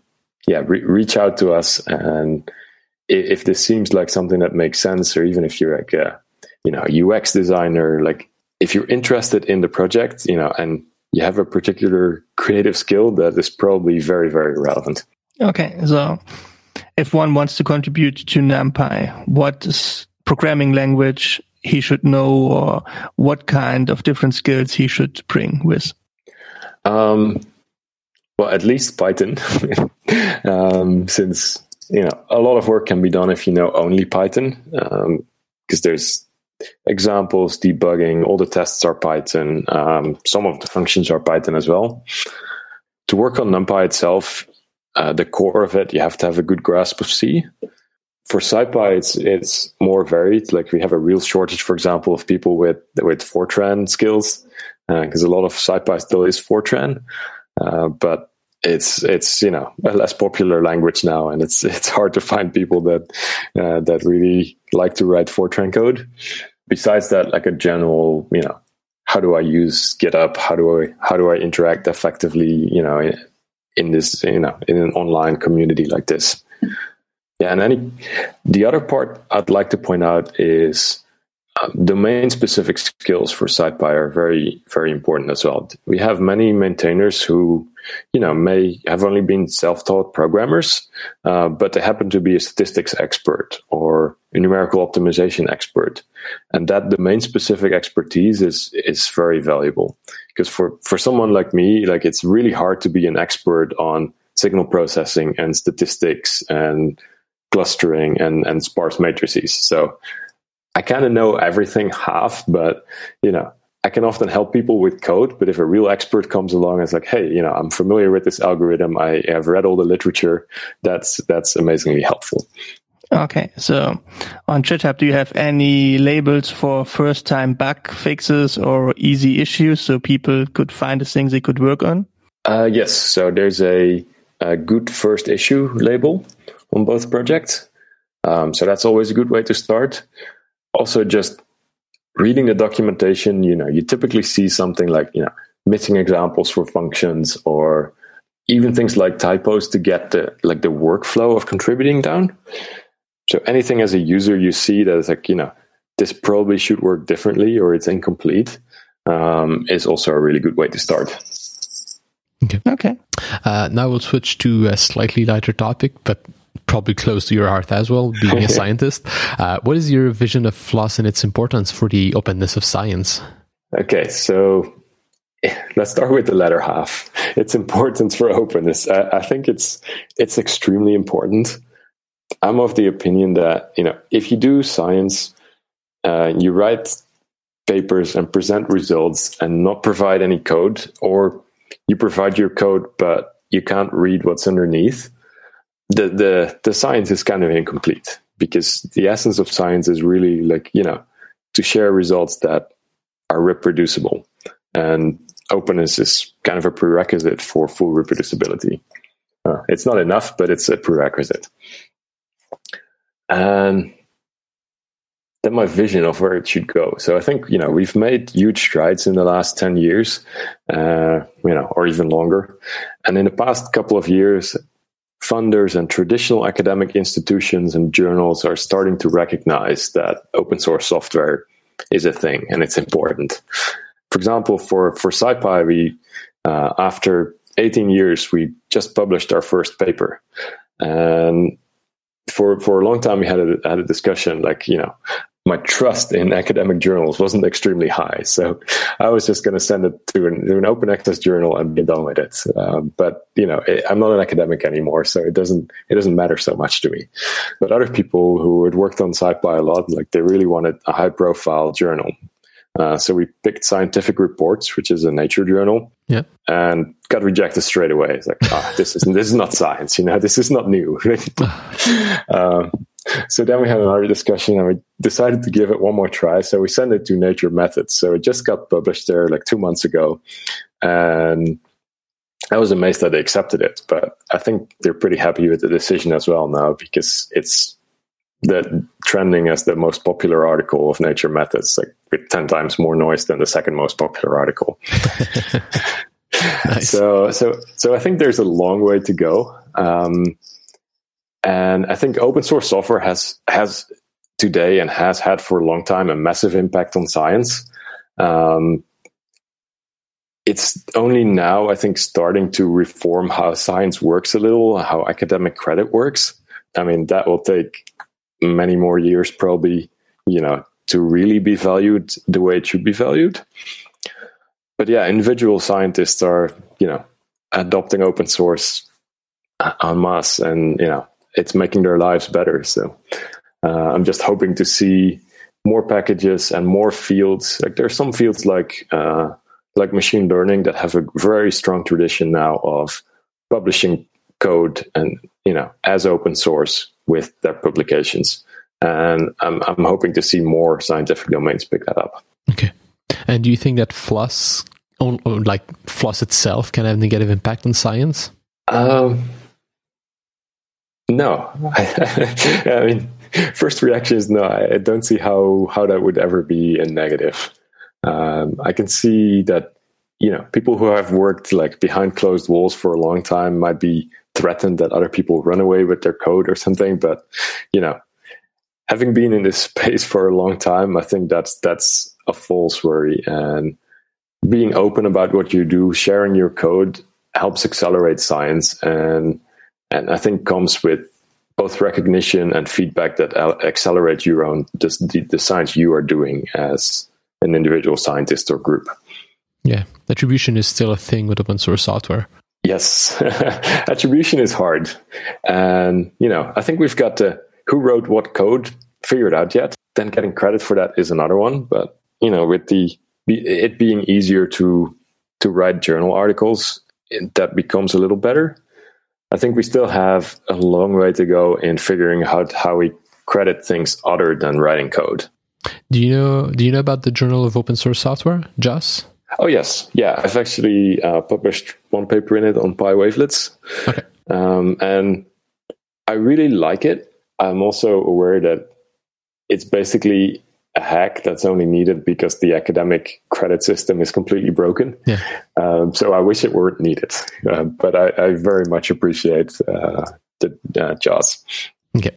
yeah re- reach out to us and if, if this seems like something that makes sense or even if you're like a you know ux designer like if you're interested in the project you know and you have a particular creative skill that is probably very, very relevant. Okay, so if one wants to contribute to NumPy, what programming language he should know or what kind of different skills he should bring with? Um, well, at least Python, um, since you know a lot of work can be done if you know only Python, because um, there's examples, debugging, all the tests are Python. Um, some of the functions are Python as well. To work on NumPy itself, uh, the core of it, you have to have a good grasp of C. For SciPy, it's it's more varied. Like we have a real shortage, for example, of people with with Fortran skills, because uh, a lot of SciPy still is Fortran. Uh, but it's it's you know a less popular language now, and it's it's hard to find people that uh, that really like to write Fortran code besides that, like a general, you know, how do I use GitHub? How do I how do I interact effectively? You know, in, in this you know in an online community like this. Yeah, and any the other part I'd like to point out is um, domain specific skills for SciPy are very, very important as well. We have many maintainers who, you know, may have only been self taught programmers, uh, but they happen to be a statistics expert or a numerical optimization expert. And that domain specific expertise is, is very valuable because for, for someone like me, like it's really hard to be an expert on signal processing and statistics and clustering and, and sparse matrices. So I kind of know everything half, but you know, I can often help people with code. But if a real expert comes along and is like, "Hey, you know, I'm familiar with this algorithm. I have read all the literature," that's that's amazingly helpful. Okay, so on GitHub, do you have any labels for first-time bug fixes or easy issues so people could find the things they could work on? Uh, yes, so there's a, a, good first issue label on both projects. Um, so that's always a good way to start also just reading the documentation, you know, you typically see something like, you know, missing examples for functions or even things like typos to get the like the workflow of contributing down. So anything as a user you see that is like, you know, this probably should work differently or it's incomplete um, is also a really good way to start. Okay. Okay. Uh, now we'll switch to a slightly lighter topic, but probably close to your heart as well, being a scientist. Uh, what is your vision of FLOSS and its importance for the openness of science? Okay, so let's start with the latter half. Its importance for openness. I, I think it's it's extremely important. I'm of the opinion that you know if you do science, uh, you write papers and present results and not provide any code, or you provide your code but you can't read what's underneath the the the science is kind of incomplete because the essence of science is really like you know to share results that are reproducible. And openness is kind of a prerequisite for full reproducibility. Uh, it's not enough but it's a prerequisite. And then my vision of where it should go. So i think you know we've made huge strides in the last 10 years uh, you know or even longer. And in the past couple of years funders and traditional academic institutions and journals are starting to recognize that open source software is a thing and it's important. For example, for for SciPy, we uh, after 18 years, we just published our first paper. And for, for a long time, we had a, had a discussion like, you know, my trust in academic journals wasn't extremely high. So I was just going to send it to an, to an, open access journal and be done with it. Um, but you know, it, I'm not an academic anymore, so it doesn't it doesn't matter so much to me. But other people who had worked on SciPy a lot, like they really wanted a high profile journal. Uh, so we picked Scientific Reports, which is a nature journal, yeah. and got rejected straight away. It's like, ah, this is this is not science, you know, this is not new. um, so then we had another discussion and we decided to give it one more try. So we sent it to Nature Methods. So it just got published there like two months ago. And I was amazed that they accepted it. But I think they're pretty happy with the decision as well now because it's the trending as the most popular article of Nature Methods, like with 10 times more noise than the second most popular article. nice. So, so, so I think there's a long way to go. Um, and I think open source software has has today and has had for a long time a massive impact on science. Um, it's only now, I think, starting to reform how science works a little, how academic credit works. I mean, that will take many more years, probably, you know, to really be valued the way it should be valued. But yeah, individual scientists are, you know, adopting open source en masse, and you know, it's making their lives better. So uh, I'm just hoping to see more packages and more fields. Like there are some fields like uh, like machine learning that have a very strong tradition now of publishing code and you know as open source with their publications. And I'm I'm hoping to see more scientific domains pick that up. Okay. And do you think that Floss, like Floss itself, can have negative impact on science? Um, no, I mean, first reaction is no. I don't see how how that would ever be a negative. Um, I can see that you know people who have worked like behind closed walls for a long time might be threatened that other people run away with their code or something. But you know, having been in this space for a long time, I think that's that's a false worry. And being open about what you do, sharing your code helps accelerate science and and I think comes with both recognition and feedback that accelerate your own the, the science you are doing as an individual scientist or group. Yeah, attribution is still a thing with open source software. Yes, attribution is hard, and you know I think we've got to who wrote what code figured out yet. Then getting credit for that is another one. But you know, with the it being easier to to write journal articles, that becomes a little better. I think we still have a long way to go in figuring out how we credit things other than writing code. Do you know? Do you know about the Journal of Open Source Software, JOSS? Oh yes, yeah. I've actually uh, published one paper in it on PyWavelets, okay. um, and I really like it. I'm also aware that it's basically a hack that's only needed because the academic credit system is completely broken. Yeah. Um, so I wish it weren't needed, uh, but I, I, very much appreciate uh, the uh, JOSS. Okay.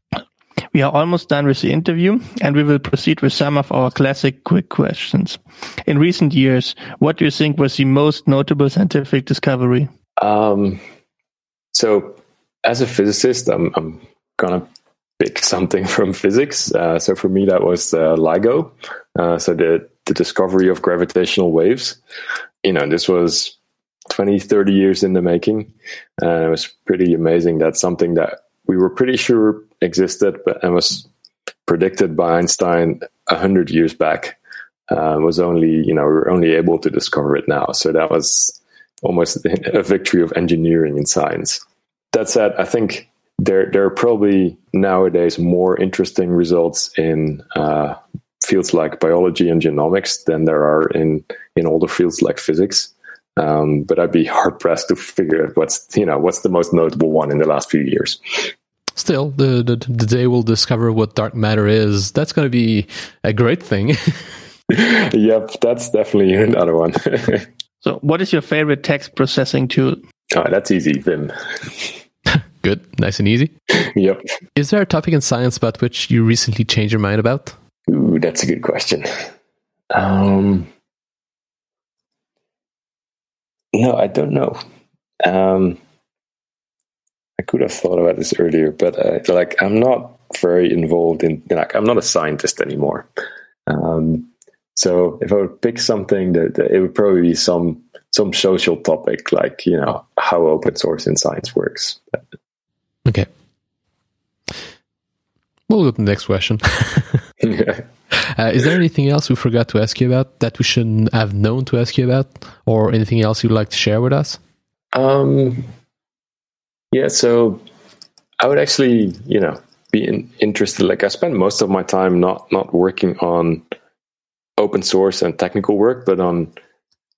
We are almost done with the interview and we will proceed with some of our classic quick questions. In recent years, what do you think was the most notable scientific discovery? Um, so, as a physicist, I'm, I'm going to pick something from physics. Uh, so for me, that was uh, LIGO. Uh, so the, the discovery of gravitational waves. You know, this was 20, 30 years in the making. And it was pretty amazing that something that we were pretty sure existed, but and was predicted by Einstein a hundred years back, uh, was only, you know, we were only able to discover it now. So that was almost a victory of engineering and science. That said, I think there there are probably nowadays more interesting results in uh, fields like biology and genomics than there are in in older fields like physics. Um, but I'd be hard pressed to figure out what's you know what's the most notable one in the last few years. Still, the the, the day we'll discover what dark matter is. That's going to be a great thing. yep, that's definitely another one. so, what is your favorite text processing tool? Oh, that's easy, Vim. Good, nice and easy. yep. Is there a topic in science about which you recently changed your mind about? Ooh, that's a good question. Um, no, I don't know. Um, I could have thought about this earlier, but uh, like I'm not very involved in like I'm not a scientist anymore. Um, so if I would pick something, that, that, it would probably be some some social topic, like you know how open source in science works. Okay. We'll go to the next question. yeah. uh, is there anything else we forgot to ask you about that we should have known to ask you about, or anything else you'd like to share with us? Um, yeah, so I would actually, you know, be in, interested. Like I spend most of my time not not working on open source and technical work, but on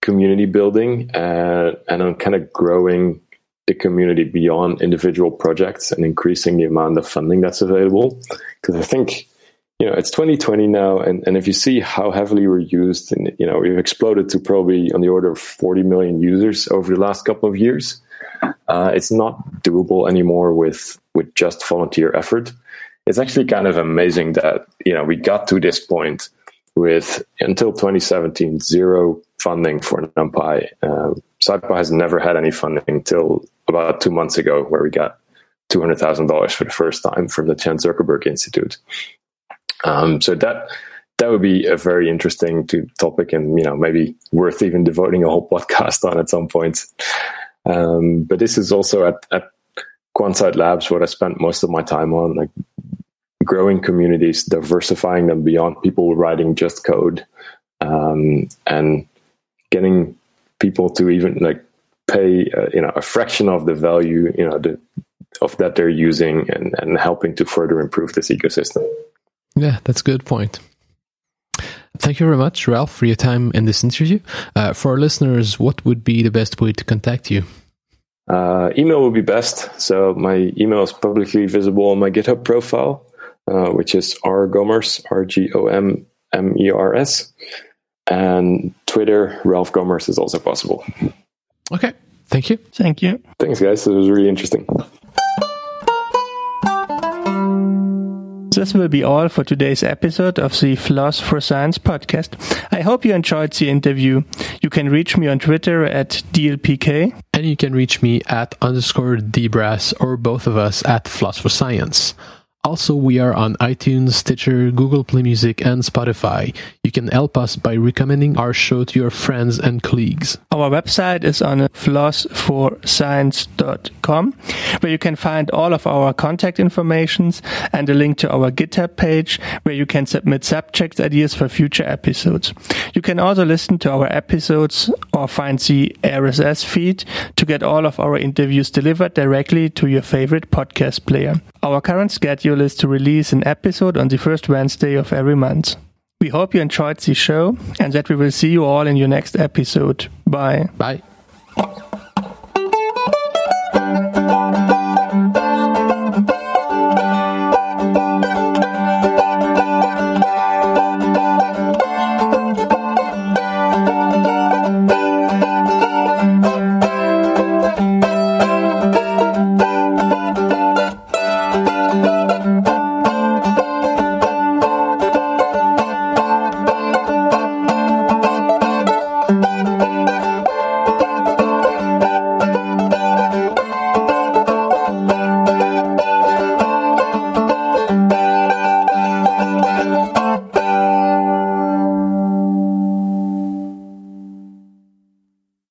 community building uh, and on kind of growing the community beyond individual projects and increasing the amount of funding that's available. Because I think, you know, it's 2020 now, and, and if you see how heavily we're used, and you know, we've exploded to probably on the order of 40 million users over the last couple of years. Uh, it's not doable anymore with with just volunteer effort. It's actually kind of amazing that you know we got to this point with until 2017 zero funding for NumPy. Uh, SciPy has never had any funding until about two months ago, where we got two hundred thousand dollars for the first time from the Chan Zuckerberg Institute. Um, so that that would be a very interesting to, topic, and you know maybe worth even devoting a whole podcast on at some point. Um, but this is also at, at Quansight Labs what I spent most of my time on, like growing communities, diversifying them beyond people writing just code, um, and getting people to even like pay uh, you know a fraction of the value you know the, of that they're using and, and helping to further improve this ecosystem. Yeah, that's a good point. Thank you very much, Ralf, for your time in this interview. Uh, for our listeners, what would be the best way to contact you? Uh, email would be best. So my email is publicly visible on my GitHub profile, uh, which is rgommers, R-G-O-M-M-E-R-S. And Twitter, Ralf Gommers is also possible. Okay. Thank you. Thank you. Thanks, guys. It was really interesting. This will be all for today's episode of the Floss for Science podcast. I hope you enjoyed the interview. You can reach me on Twitter at DLPK. And you can reach me at underscore DBrass or both of us at Floss for Science. Also, we are on iTunes, Stitcher, Google Play Music, and Spotify. You can help us by recommending our show to your friends and colleagues. Our website is on flossforscience.com, where you can find all of our contact informations and a link to our GitHub page, where you can submit subject ideas for future episodes. You can also listen to our episodes or find the RSS feed to get all of our interviews delivered directly to your favorite podcast player. Our current schedule is to release an episode on the first Wednesday of every month. We hope you enjoyed the show and that we will see you all in your next episode. Bye. Bye.